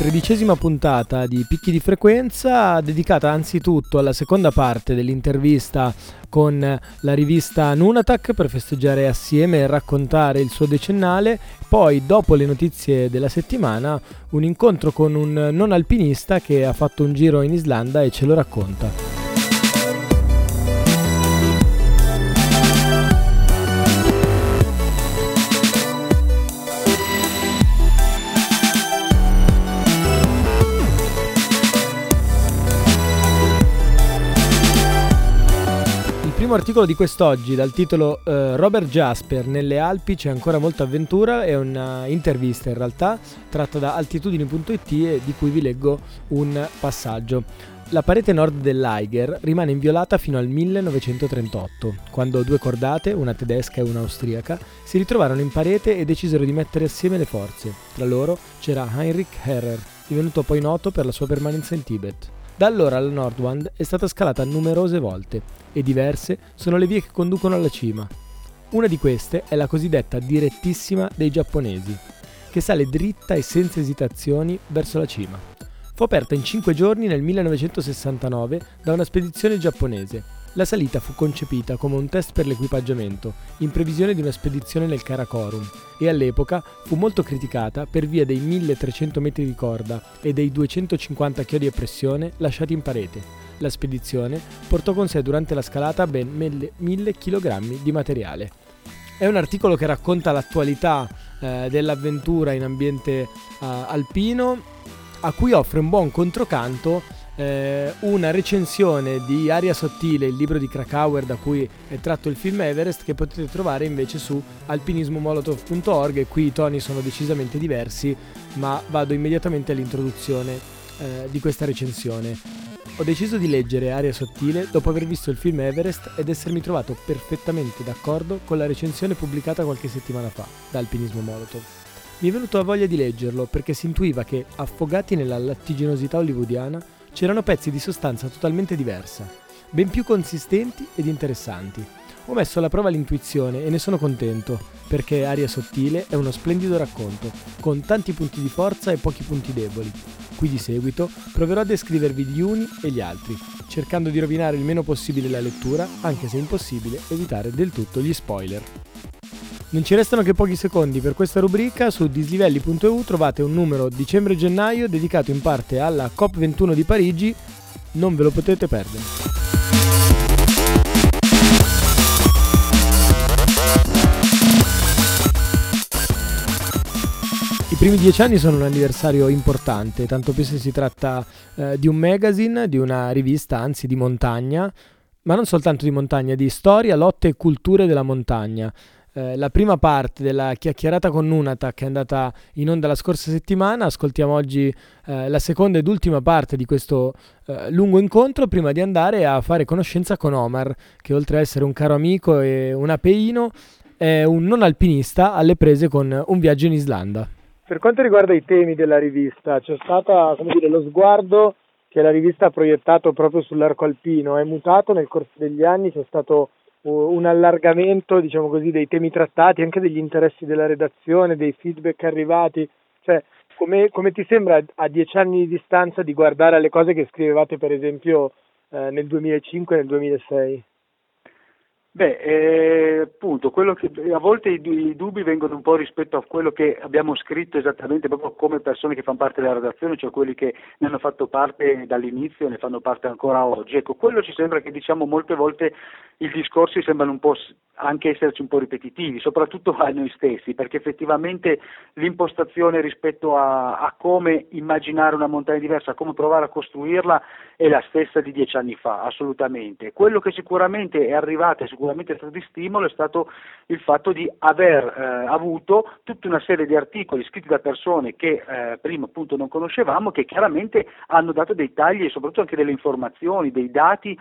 Tredicesima puntata di Picchi di Frequenza dedicata anzitutto alla seconda parte dell'intervista con la rivista Nunatak per festeggiare assieme e raccontare il suo decennale, poi dopo le notizie della settimana un incontro con un non alpinista che ha fatto un giro in Islanda e ce lo racconta. Primo articolo di quest'oggi dal titolo uh, Robert Jasper nelle Alpi c'è ancora molta avventura, è un'intervista in realtà tratta da altitudini.it e di cui vi leggo un passaggio. La parete nord dell'Eiger rimane inviolata fino al 1938, quando due cordate, una tedesca e una austriaca, si ritrovarono in parete e decisero di mettere assieme le forze. Tra loro c'era Heinrich Herrer, divenuto poi noto per la sua permanenza in Tibet. Da allora la Nordwand è stata scalata numerose volte e diverse sono le vie che conducono alla cima. Una di queste è la cosiddetta direttissima dei giapponesi, che sale dritta e senza esitazioni verso la cima. Fu aperta in 5 giorni nel 1969 da una spedizione giapponese la salita fu concepita come un test per l'equipaggiamento, in previsione di una spedizione nel Karakorum, e all'epoca fu molto criticata per via dei 1300 metri di corda e dei 250 chiodi a pressione lasciati in parete. La spedizione portò con sé durante la scalata ben 1000 kg di materiale. È un articolo che racconta l'attualità eh, dell'avventura in ambiente eh, alpino, a cui offre un buon controcanto eh, una recensione di Aria Sottile, il libro di Krakauer da cui è tratto il film Everest, che potete trovare invece su alpinismomolotov.org e qui i toni sono decisamente diversi, ma vado immediatamente all'introduzione eh, di questa recensione. Ho deciso di leggere Aria Sottile dopo aver visto il film Everest ed essermi trovato perfettamente d'accordo con la recensione pubblicata qualche settimana fa da Alpinismo Molotov. Mi è venuto la voglia di leggerlo perché si intuiva che, affogati nella lattiginosità hollywoodiana, c'erano pezzi di sostanza totalmente diversa, ben più consistenti ed interessanti. Ho messo alla prova l'intuizione e ne sono contento, perché Aria Sottile è uno splendido racconto, con tanti punti di forza e pochi punti deboli. Qui di seguito proverò a descrivervi gli uni e gli altri, cercando di rovinare il meno possibile la lettura, anche se è impossibile evitare del tutto gli spoiler. Non ci restano che pochi secondi per questa rubrica, su dislivelli.eu trovate un numero dicembre-gennaio dedicato in parte alla COP21 di Parigi, non ve lo potete perdere. I primi dieci anni sono un anniversario importante, tanto più se si tratta eh, di un magazine, di una rivista, anzi di montagna, ma non soltanto di montagna, di storia, lotte e culture della montagna. Eh, la prima parte della chiacchierata con Nunata che è andata in onda la scorsa settimana. Ascoltiamo oggi eh, la seconda ed ultima parte di questo eh, lungo incontro prima di andare a fare conoscenza con Omar, che oltre ad essere un caro amico e un apeino, è un non alpinista alle prese con un viaggio in Islanda. Per quanto riguarda i temi della rivista, c'è stato lo sguardo che la rivista ha proiettato proprio sull'arco alpino, è mutato nel corso degli anni, c'è stato un allargamento, diciamo così, dei temi trattati, anche degli interessi della redazione, dei feedback arrivati, cioè come, come ti sembra a dieci anni di distanza di guardare alle cose che scrivevate per esempio eh, nel 2005 e nel 2006? Beh, eh, appunto, che, a volte i, i, dubbi vengono un po' rispetto a quello che abbiamo scritto esattamente proprio come persone che fanno parte della redazione, cioè quelli che ne hanno fatto parte dall'inizio e ne fanno parte ancora oggi. Ecco, quello ci sembra che diciamo molte volte i discorsi sembrano un po' anche esserci un po' ripetitivi, soprattutto a noi stessi, perché effettivamente l'impostazione rispetto a, a come immaginare una montagna diversa, a come provare a costruirla è la stessa di dieci anni fa, assolutamente. Quello che sicuramente è arrivato e sicuramente è stato di stimolo è stato il fatto di aver eh, avuto tutta una serie di articoli scritti da persone che eh, prima appunto non conoscevamo, che chiaramente hanno dato dei tagli e soprattutto anche delle informazioni, dei dati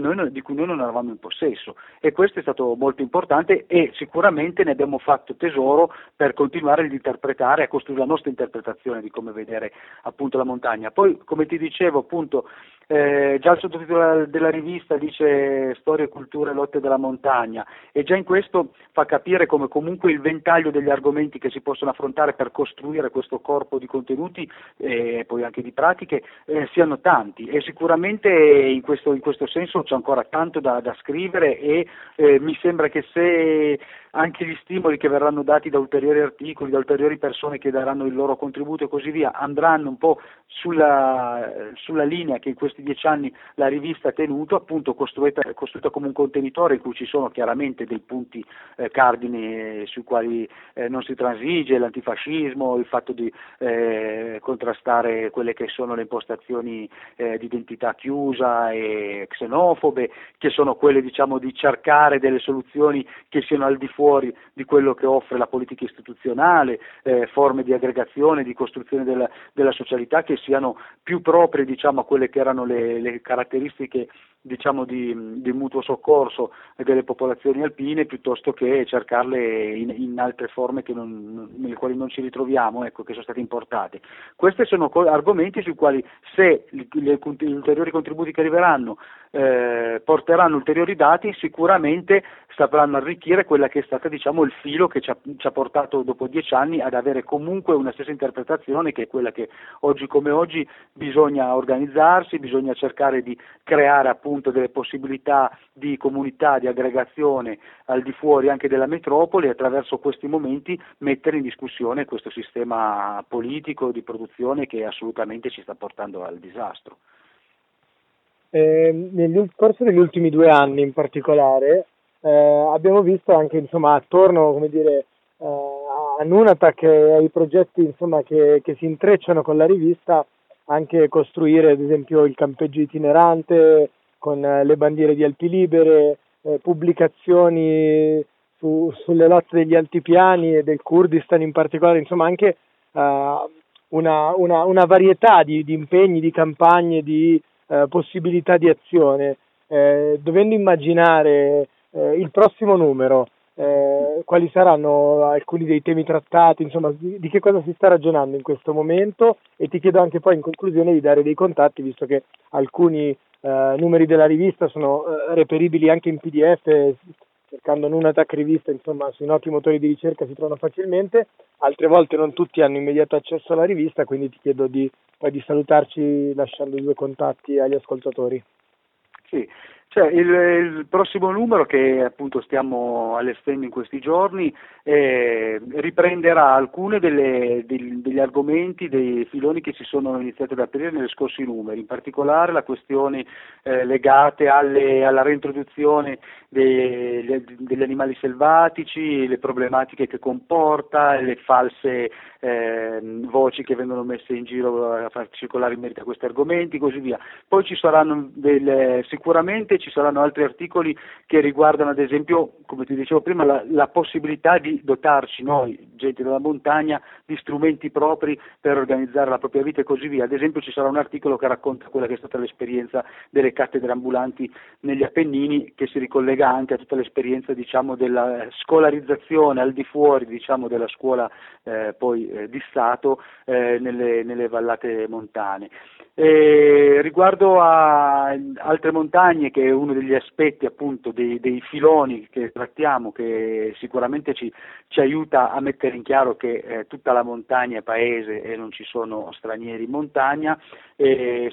noi, di cui noi non eravamo in possesso e questo è stato molto importante e sicuramente ne abbiamo fatto tesoro per continuare ad interpretare, a costruire la nostra interpretazione di come vedere appunto la montagna. Poi come ti dicevo appunto eh, già il sottotitolo della rivista dice Storia, cultura e lotte della montagna. E già in questo fa capire come comunque il ventaglio degli argomenti che si possono affrontare per costruire questo corpo di contenuti e poi anche di pratiche eh, siano tanti. E sicuramente in questo, in questo, senso c'è ancora tanto da, da scrivere e eh, mi sembra che se anche gli stimoli che verranno dati da ulteriori articoli, da ulteriori persone che daranno il loro contributo e così via, andranno un po' sulla, sulla linea che in questi dieci anni la rivista ha tenuto, appunto costruita, costruita come un contenitore in cui ci sono chiaramente dei punti eh, cardini sui quali eh, non si transige, l'antifascismo, il fatto di eh, contrastare quelle che sono le impostazioni eh, di identità chiusa e xenofobe, che sono quelle diciamo di cercare delle soluzioni che siano al di fuori fuori di quello che offre la politica istituzionale, eh, forme di aggregazione, di costruzione della, della, socialità che siano più proprie diciamo, a quelle che erano le, le caratteristiche diciamo, di, di, mutuo soccorso delle popolazioni alpine piuttosto che cercarle in, in altre forme non, nelle quali non ci ritroviamo, ecco, che sono state importate. Questi sono argomenti sui quali se gli ulteriori contributi che arriveranno eh, porteranno ulteriori dati, sicuramente sapranno arricchire quella che è stata diciamo, il filo che ci ha, ci ha, portato dopo dieci anni ad avere comunque una stessa interpretazione che è quella che oggi come oggi bisogna organizzarsi, bisogna cercare di creare appunto delle possibilità di comunità, di aggregazione al di fuori anche della metropoli e attraverso questi momenti mettere in discussione questo sistema politico di produzione che assolutamente ci sta portando al disastro. Eh, nel corso degli ultimi due anni in particolare eh, abbiamo visto anche insomma, attorno come dire, eh, a Nunatak e ai progetti insomma, che, che, si intrecciano con la rivista anche costruire ad esempio il campeggio itinerante con eh, le bandiere di Alpi Libere, eh, pubblicazioni su, sulle lotte degli altipiani e del Kurdistan in particolare, insomma anche uh, una, una, una, varietà di, di, impegni, di campagne, di uh, possibilità di azione. Eh, dovendo immaginare eh, il prossimo numero, eh, quali saranno alcuni dei temi trattati, insomma di, di, che cosa si sta ragionando in questo momento e ti chiedo anche poi in conclusione di dare dei contatti, visto che alcuni eh, numeri della rivista sono eh, reperibili anche in PDF, cercando Nunatak rivista, insomma sui noti motori di ricerca si trovano facilmente, altre volte non tutti hanno immediato accesso alla rivista, quindi ti chiedo di, poi di salutarci lasciando due contatti agli ascoltatori. Sì, cioè, il, il, prossimo numero che appunto stiamo allestendo in questi giorni eh, riprenderà alcuni degli argomenti, dei filoni che si sono iniziati ad aprire negli scorsi numeri, in particolare la questione eh, legate alle, alla reintroduzione dei, degli animali selvatici, le problematiche che comporta, le false eh, voci che vengono messe in giro a far circolare in merito a questi argomenti, così via. Poi ci saranno delle, sicuramente ci saranno altri articoli che riguardano ad esempio, come ti dicevo prima, la, la possibilità di dotarci noi, gente della montagna, di strumenti propri per organizzare la propria vita e così via. Ad esempio ci sarà un articolo che racconta quella che è stata l'esperienza delle cattedre ambulanti negli Appennini che si ricollega anche a tutta l'esperienza diciamo, della scolarizzazione al di fuori diciamo, della scuola eh, poi eh, di Stato eh, nelle, nelle vallate montane. E riguardo a altre montagne, che uno degli aspetti appunto dei, dei filoni che trattiamo, che sicuramente ci, ci, aiuta a mettere in chiaro che eh, tutta la montagna è paese e non ci sono stranieri in montagna, e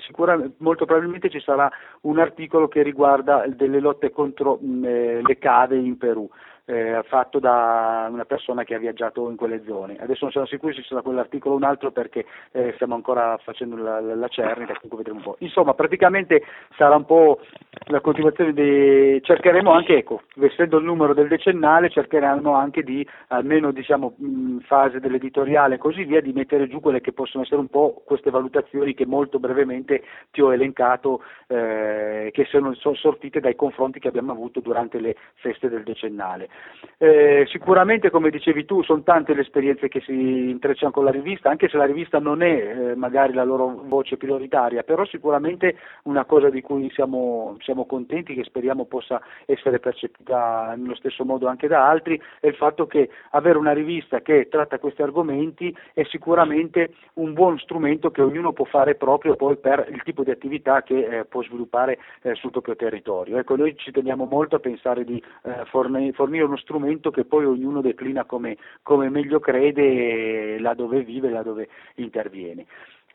molto probabilmente ci sarà un articolo che riguarda delle lotte contro mh, eh, le cave in Perù. Eh, fatto da una persona che ha viaggiato in quelle zone. Adesso non siamo sicuri se sarà quell'articolo o un altro perché eh, stiamo ancora facendo la, la, la cernita, comunque vedremo un po'. Insomma, praticamente sarà un po' la continuazione di... cercheremo anche, ecco, essendo il numero del decennale, cercheranno anche di, almeno diciamo in fase dell'editoriale e così via, di mettere giù quelle che possono essere un po' queste valutazioni che molto brevemente ti ho elencato, eh, che sono sortite dai confronti che abbiamo avuto durante le feste del decennale. Eh, sicuramente, come dicevi tu, sono tante le esperienze che si intrecciano con la rivista, anche se la rivista non è eh, magari la loro voce prioritaria, però sicuramente una cosa di cui siamo, siamo contenti, che speriamo possa essere percepita nello stesso modo anche da altri, è il fatto che avere una rivista che tratta questi argomenti è sicuramente un buon strumento che ognuno può fare proprio poi per il tipo di attività che eh, può sviluppare eh, sul proprio territorio. Ecco, noi ci teniamo molto a pensare di eh, fornire, uno strumento che poi ognuno declina come, come meglio crede là dove vive, là dove interviene.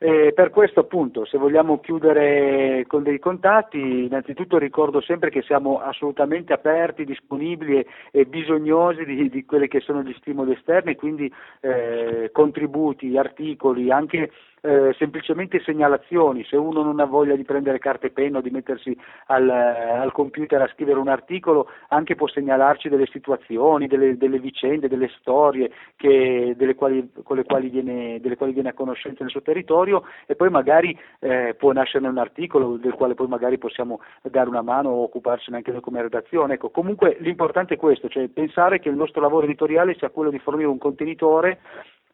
E per questo appunto, se vogliamo chiudere con dei contatti, innanzitutto ricordo sempre che siamo assolutamente aperti, disponibili e, e bisognosi di, di quelli che sono gli stimoli esterni, quindi eh, contributi, articoli, anche eh, semplicemente segnalazioni, se uno non ha voglia di prendere carta e penna o di mettersi al, al, computer a scrivere un articolo, anche può segnalarci delle situazioni, delle, delle vicende, delle storie che, delle, quali, con le quali viene, delle quali viene a conoscenza nel suo territorio e poi magari eh, può nascerne un articolo del quale poi magari possiamo dare una mano o occuparcene anche noi come redazione. Ecco, comunque l'importante è questo, cioè pensare che il nostro lavoro editoriale sia quello di fornire un contenitore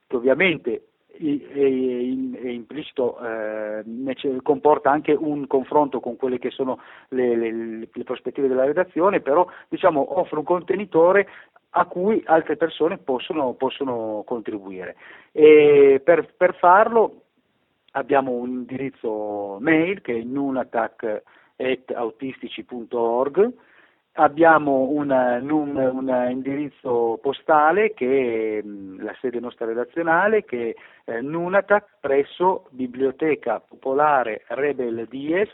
che ovviamente e, implicito eh, comporta anche un confronto con quelle che sono le, le, le prospettive della redazione, però diciamo, offre un contenitore a cui altre persone possono, possono contribuire. Per, per, farlo abbiamo un indirizzo mail che è nunatac.autistici.org Abbiamo un, un, un, indirizzo postale che è mm, la sede nostra redazionale che è eh, Nunatac presso Biblioteca Popolare Rebel Dies,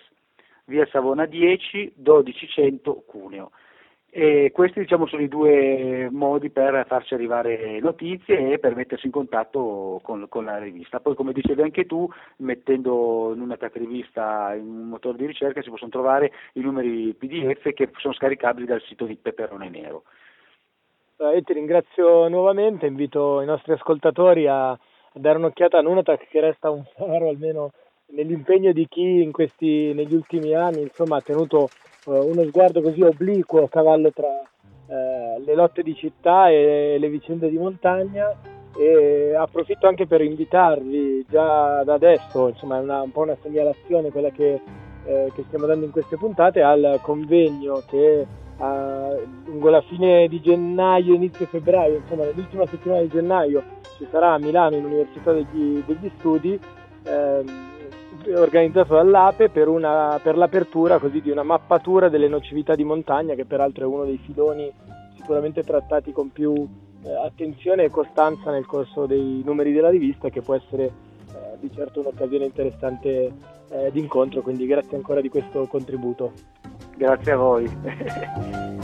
via Savona 10, 1200 Cuneo. E questi diciamo, sono i due modi per farci arrivare notizie e per mettersi in contatto con, con la rivista. Poi come dicevi anche tu, mettendo in una tag rivista in un motore di ricerca si possono trovare i numeri PDF che sono scaricabili dal sito di Peperone Nero. Eh, io ti ringrazio nuovamente, invito i nostri ascoltatori a, dare un'occhiata a Nunotac che resta un faro almeno nell'impegno di chi questi, negli ultimi anni insomma, ha tenuto uno sguardo così obliquo a cavallo tra uh, le lotte di città e le vicende di montagna e approfitto anche per invitarvi già da adesso, insomma è una, un po' una segnalazione quella che, eh, che stiamo dando in queste puntate al convegno che a, lungo la fine di gennaio, inizio febbraio, insomma nell'ultima settimana di gennaio ci sarà a Milano in Università degli, degli Studi ehm, organizzato dall'APE per, una, per l'apertura così di una mappatura delle nocività di montagna, che peraltro è uno dei filoni sicuramente trattati con più eh, attenzione e costanza nel corso dei numeri della rivista, che può essere eh, di certo un'occasione interessante eh, d'incontro, quindi grazie ancora di questo contributo. Grazie a voi.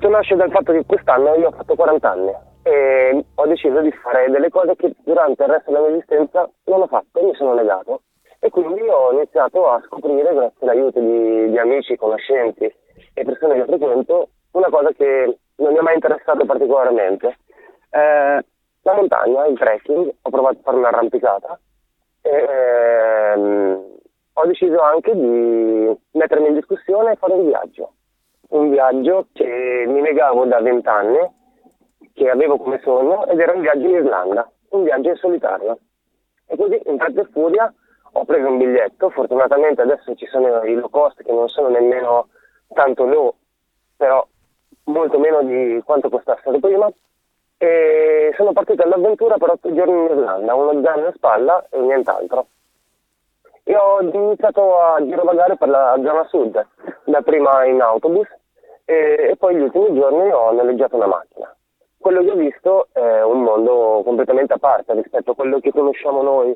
tutto nasce dal fatto che quest'anno io ho fatto 40 anni e ho deciso di fare delle cose che durante il resto della mia esistenza non ho fatto, mi sono negato e quindi ho iniziato a scoprire grazie all'aiuto di, di amici, conoscenti e persone che frequento una cosa che non mi ha mai interessato particolarmente. Eh, la montagna, il trekking, ho provato a fare un'arrampicata e ehm, ho deciso anche di mettermi in discussione e fare un viaggio. Un viaggio che mi negavo da vent'anni, che avevo come sogno, ed era un viaggio in Irlanda, un viaggio in solitario. E così, in fretta e furia, ho preso un biglietto, fortunatamente adesso ci sono i low cost che non sono nemmeno tanto low, però molto meno di quanto costassero prima, e sono partito all'avventura per otto giorni in Irlanda, uno zaino in spalla e nient'altro. E ho iniziato a girovagare per la zona sud, dapprima in autobus e, e poi gli ultimi giorni ho noleggiato una macchina. Quello che ho visto è un mondo completamente a parte rispetto a quello che conosciamo noi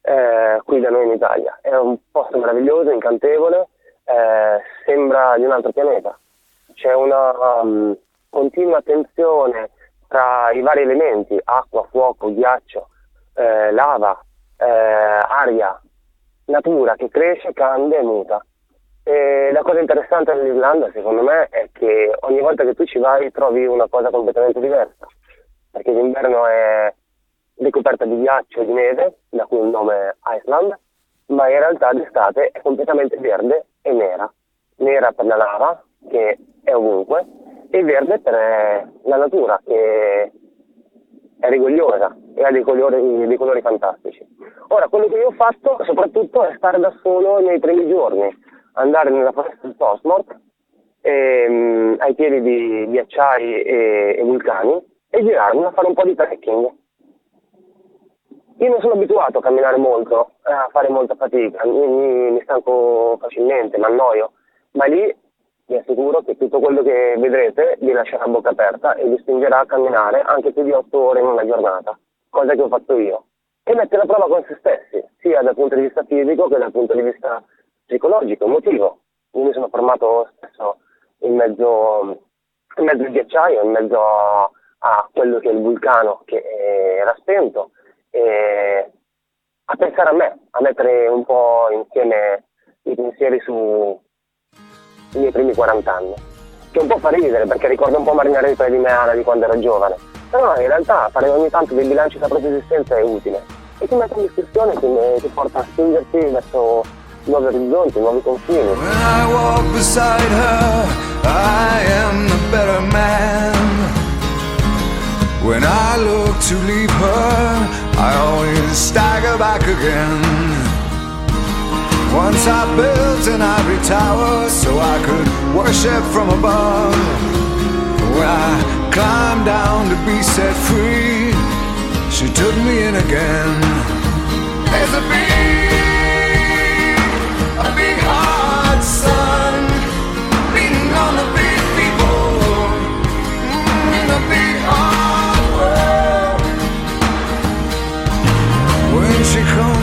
eh, qui da noi in Italia. È un posto meraviglioso, incantevole, eh, sembra di un altro pianeta. C'è una um, continua tensione tra i vari elementi, acqua, fuoco, ghiaccio, eh, lava, eh, aria, natura che cresce, cambia e muta. E la cosa interessante dell'Irlanda, secondo me, è che ogni volta che tu ci vai trovi una cosa completamente diversa, perché l'inverno è ricoperta di ghiaccio e di neve, da cui il nome Iceland, ma in realtà d'estate è completamente verde e nera. Nera per la lava, che è ovunque, e verde per la natura, che è rigogliosa e ha dei colori, dei colori fantastici. Ora, quello che io ho fatto soprattutto è stare da solo nei primi giorni, andare nella foresta del Postmort, ehm, ai piedi di ghiacciai e, e vulcani, e girarmi a fare un po' di trekking io non sono abituato a camminare molto, a fare molta fatica, mi, mi, mi stanco facilmente, mi annoio, ma lì vi assicuro che tutto quello che vedrete vi lascerà a bocca aperta e vi spingerà a camminare anche più di 8 ore in una giornata, cosa che ho fatto io. E mette la prova con se stessi, sia dal punto di vista fisico che dal punto di vista psicologico, emotivo. Io mi sono formato spesso in mezzo, in mezzo al ghiacciaio, in mezzo a, quello che è il vulcano che era spento, e a pensare a me, a mettere un po' insieme i pensieri sui miei primi 40 anni. Che un po' fa ridere perché ricorda un po' Marinaretta di Meana di quando ero giovane. Però in realtà fare ogni tanto dei bilanci sulla propria esistenza è utile e ti mette in discussione, ti, ti porta a spingerti verso nuovi orizzonti, nuovi confini. When I walk beside her, I am the better man. When I look to leave her, I always stagger back again. Once I built an ivory tower so I could worship from above. When I climbed down to be set free, she took me in again. There's a big,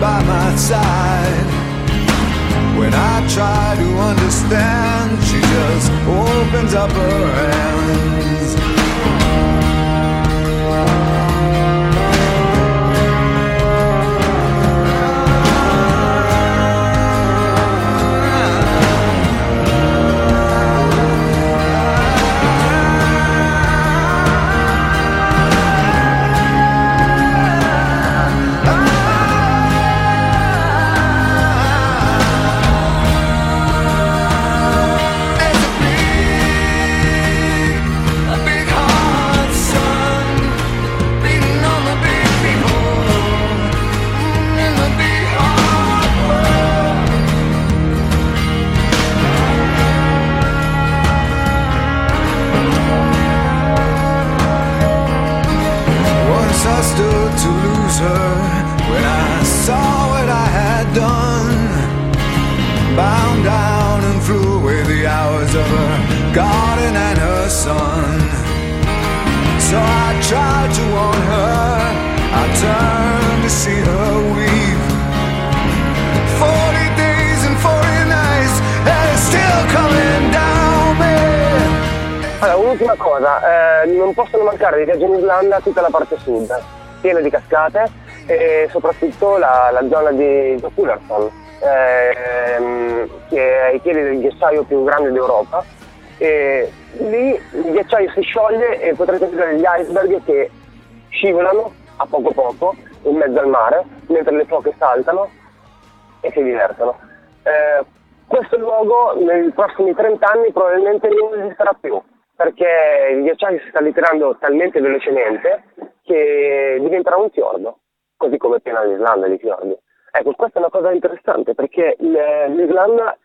By my side. When I try to understand, she just opens up her hands. Allora, un'ultima cosa, eh, non possono mancare di viaggio in Islanda tutta la parte sud, piena di cascate e soprattutto la, la zona di Fullerton, ehm, che è ai piedi del ghiacciaio più grande d'Europa. E lì il ghiacciaio si scioglie e potrete vedere gli iceberg che scivolano a poco poco in mezzo al mare, mentre le foche saltano e si divertono. Eh, questo luogo nei prossimi 30 anni probabilmente non esisterà più, perché il ghiacciaio si sta ritirando talmente velocemente che diventerà un fiordo, così come piena l'Islanda di fiordi. Ecco, questa è una cosa interessante perché l'Islanda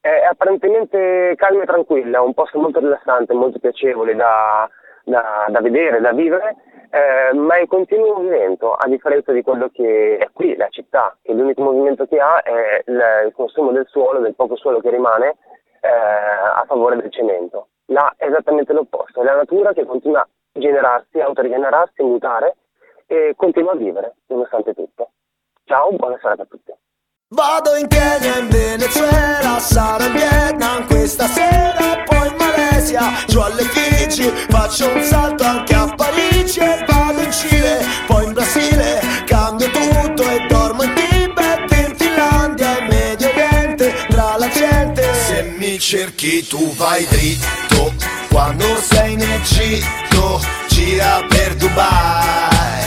è apparentemente calma e tranquilla, un posto molto rilassante, molto piacevole da, da, da vedere, da vivere, eh, ma è in continuo movimento, a differenza di quello che è qui, la città, che l'unico movimento che ha è il, consumo del suolo, del poco suolo che rimane eh, a favore del cemento. Là è esattamente l'opposto, è la natura che continua a generarsi, a autorigenerarsi, mutare e continua a vivere, nonostante tutto. Ciao, buona serata a tutti. Vado in Kenya, in Venezuela, sarò in Vietnam questa sera, poi in Malesia, giù alle Fiji, faccio un salto anche a Parigi e vado in Cile, poi in Brasile, cerchi tu vai dritto, quando sei in Egitto, gira per Dubai,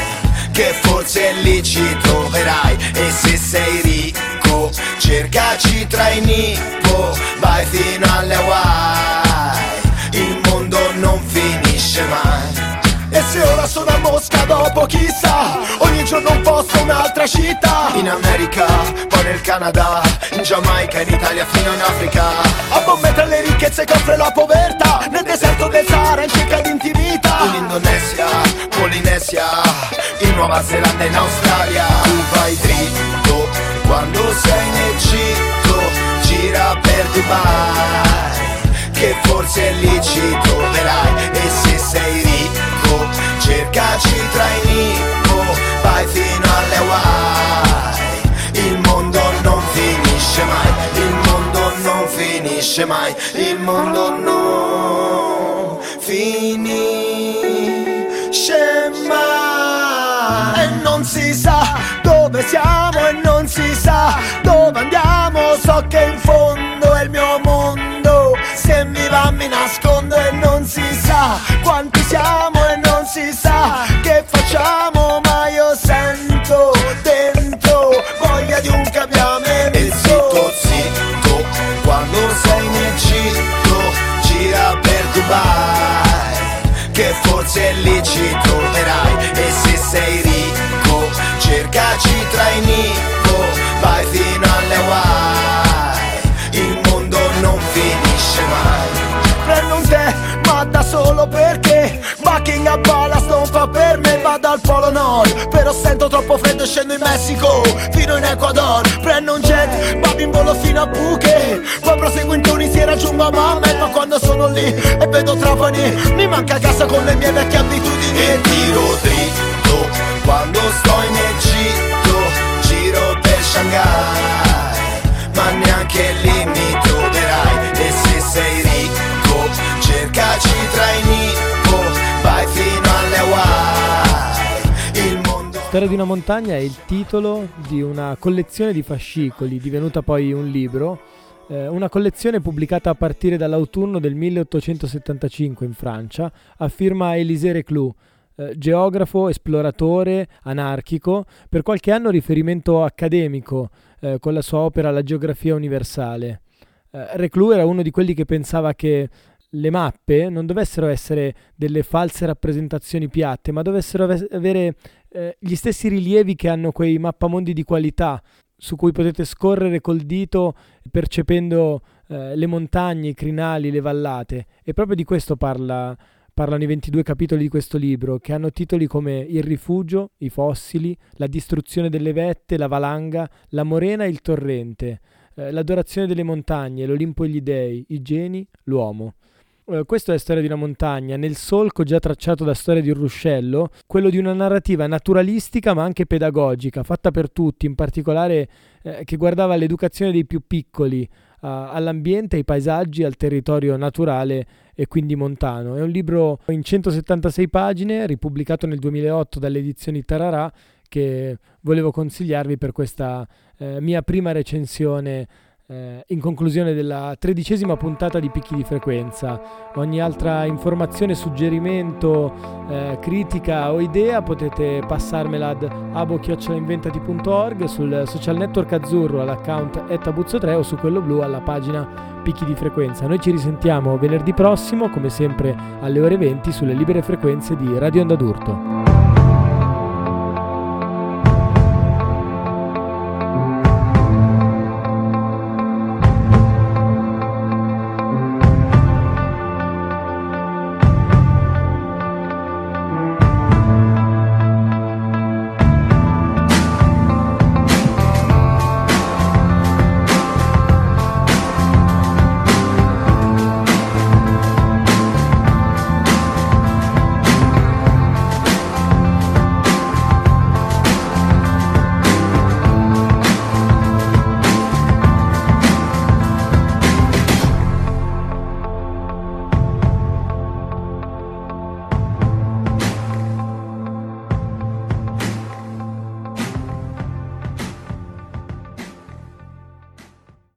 che forse lì ci troverai. E se sei ricco, cercaci tra i Nippo, vai fino alle Hawaii, il mondo non finisce mai. E se ora sono a Mosca dopo chissà Ogni giorno un posto, un'altra città. In America, poi nel Canada, Giamaica, in Italia fino in Africa. A bombe tra le ricchezze che offre la povertà Nel deserto del Sahara in cerca di intimità In Indonesia, Polinesia, in Nuova Zelanda, in Australia. Tu vai dritto, quando sei in Egitto, gira per Dubai, che forse lì ci troverai. E se sei ricco, cercaci tra i Nippo, vai fino alle Hawaii. Il mondo finisce mai, il mondo non finisce mai, il mondo non finisce mai. E non si sa dove siamo e non si sa dove andiamo freddo e scendo in Messico, fino in Ecuador Prendo un jet, vado in volo fino a Phuket Poi proseguo in Tunisia e raggiungo Mohammed Ma quando sono lì e vedo Trapani Mi manca casa con le mie vecchie abitudini Storia di una montagna è il titolo di una collezione di fascicoli divenuta poi un libro, eh, una collezione pubblicata a partire dall'autunno del 1875 in Francia a firma Élisée Reclus, eh, geografo, esploratore, anarchico, per qualche anno riferimento accademico eh, con la sua opera La geografia universale. Eh, Reclus era uno di quelli che pensava che le mappe non dovessero essere delle false rappresentazioni piatte, ma dovessero ave- avere eh, gli stessi rilievi che hanno quei mappamondi di qualità su cui potete scorrere col dito percependo eh, le montagne, i crinali, le vallate. E proprio di questo parla, parlano i 22 capitoli di questo libro, che hanno titoli come Il rifugio, i fossili, la distruzione delle vette, la valanga, la morena e il torrente, eh, l'adorazione delle montagne, l'Olimpo e gli dei, i geni, l'uomo. Uh, questo è Storia di una montagna, nel solco già tracciato da Storia di un ruscello, quello di una narrativa naturalistica ma anche pedagogica, fatta per tutti, in particolare eh, che guardava l'educazione dei più piccoli, uh, all'ambiente, ai paesaggi, al territorio naturale e quindi montano. È un libro in 176 pagine, ripubblicato nel 2008 dalle edizioni Tararà, che volevo consigliarvi per questa eh, mia prima recensione eh, in conclusione della tredicesima puntata di Picchi di Frequenza. Ogni altra informazione, suggerimento, eh, critica o idea potete passarmela ad abo-inventati.org sul social network azzurro all'account etabuzzo3 o su quello blu alla pagina Picchi di Frequenza. Noi ci risentiamo venerdì prossimo, come sempre alle ore 20, sulle libere frequenze di Radio Onda d'Urto.